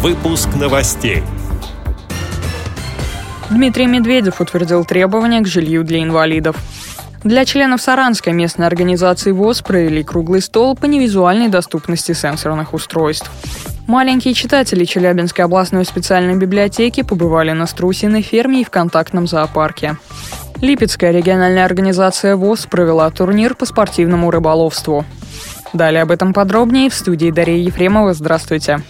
Выпуск новостей. Дмитрий Медведев утвердил требования к жилью для инвалидов. Для членов Саранской местной организации ВОЗ провели круглый стол по невизуальной доступности сенсорных устройств. Маленькие читатели Челябинской областной специальной библиотеки побывали на Струсиной ферме и в контактном зоопарке. Липецкая региональная организация ВОЗ провела турнир по спортивному рыболовству. Далее об этом подробнее в студии Дарья Ефремова. Здравствуйте.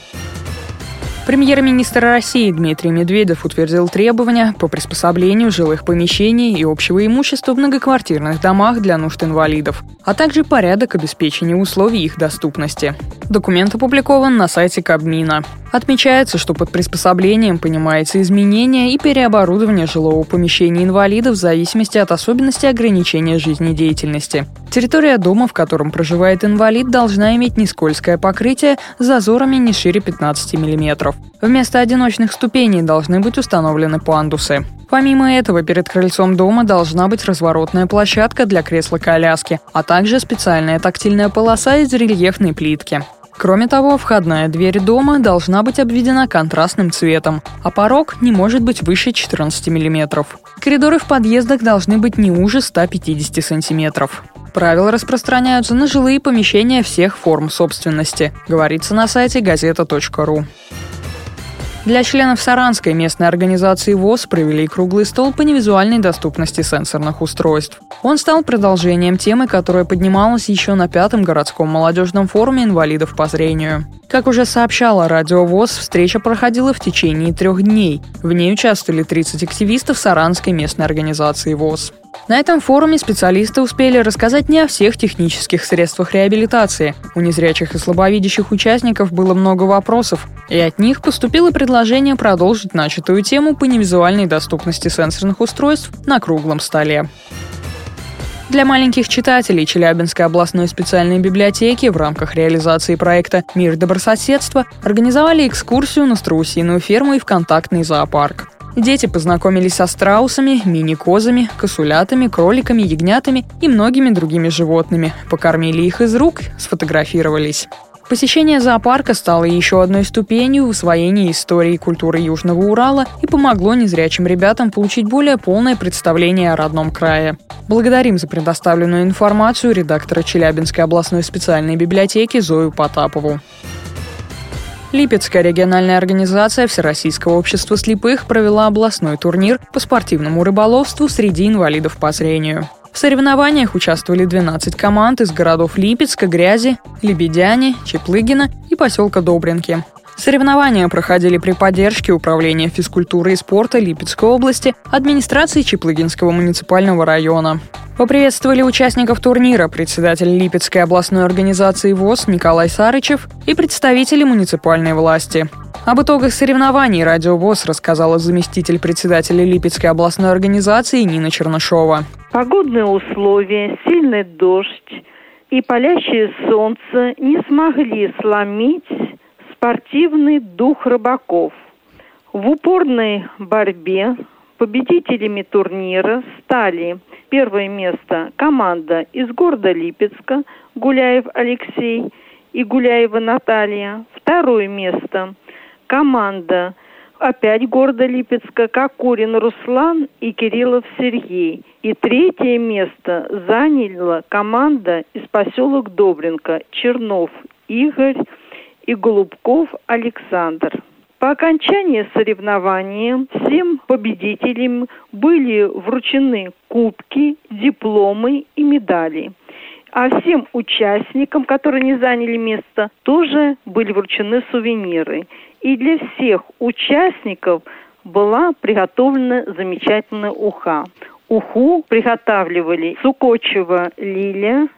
Премьер-министр России Дмитрий Медведев утвердил требования по приспособлению жилых помещений и общего имущества в многоквартирных домах для нужд инвалидов, а также порядок обеспечения условий их доступности. Документ опубликован на сайте Кабмина. Отмечается, что под приспособлением понимается изменение и переоборудование жилого помещения инвалидов в зависимости от особенностей ограничения жизнедеятельности. Территория дома, в котором проживает инвалид, должна иметь нескользкое покрытие с зазорами не шире 15 мм. Вместо одиночных ступеней должны быть установлены пандусы. Помимо этого, перед крыльцом дома должна быть разворотная площадка для кресла-коляски, а также специальная тактильная полоса из рельефной плитки. Кроме того, входная дверь дома должна быть обведена контрастным цветом, а порог не может быть выше 14 мм. Коридоры в подъездах должны быть не уже 150 см. Правила распространяются на жилые помещения всех форм собственности, говорится на сайте газета.ру. Для членов Саранской местной организации ВОЗ провели круглый стол по невизуальной доступности сенсорных устройств. Он стал продолжением темы, которая поднималась еще на пятом городском молодежном форуме инвалидов по зрению. Как уже сообщала Радио ВОЗ, встреча проходила в течение трех дней. В ней участвовали 30 активистов Саранской местной организации ВОЗ. На этом форуме специалисты успели рассказать не о всех технических средствах реабилитации. У незрячих и слабовидящих участников было много вопросов, и от них поступило предложение продолжить начатую тему по невизуальной доступности сенсорных устройств на круглом столе. Для маленьких читателей Челябинской областной специальной библиотеки в рамках реализации проекта «Мир добрососедства» организовали экскурсию на страусиную ферму и в контактный зоопарк. Дети познакомились со страусами, мини-козами, косулятами, кроликами, ягнятами и многими другими животными, покормили их из рук, сфотографировались. Посещение зоопарка стало еще одной ступенью в усвоении истории и культуры Южного Урала и помогло незрячим ребятам получить более полное представление о родном крае. Благодарим за предоставленную информацию редактора Челябинской областной специальной библиотеки Зою Потапову. Липецкая региональная организация Всероссийского общества слепых провела областной турнир по спортивному рыболовству среди инвалидов по зрению. В соревнованиях участвовали 12 команд из городов Липецка, Грязи, Лебедяне, Чеплыгина и поселка Добринки. Соревнования проходили при поддержке Управления физкультуры и спорта Липецкой области, администрации Чеплыгинского муниципального района. Поприветствовали участников турнира председатель Липецкой областной организации ВОЗ Николай Сарычев и представители муниципальной власти. Об итогах соревнований Радио ВОЗ рассказала заместитель председателя Липецкой областной организации Нина Чернышова. Погодные условия, сильный дождь и палящее солнце не смогли сломить спортивный дух рыбаков. В упорной борьбе победителями турнира стали Первое место команда из города Липецка, Гуляев Алексей и Гуляева Наталья. Второе место команда опять города Липецка, Кокурин Руслан и Кириллов Сергей. И третье место заняла команда из поселок Добринка, Чернов Игорь и Голубков Александр. По окончании соревнования всем победителям были вручены кубки, дипломы и медали. А всем участникам, которые не заняли место, тоже были вручены сувениры. И для всех участников была приготовлена замечательная уха. Уху приготавливали Сукочева Лилия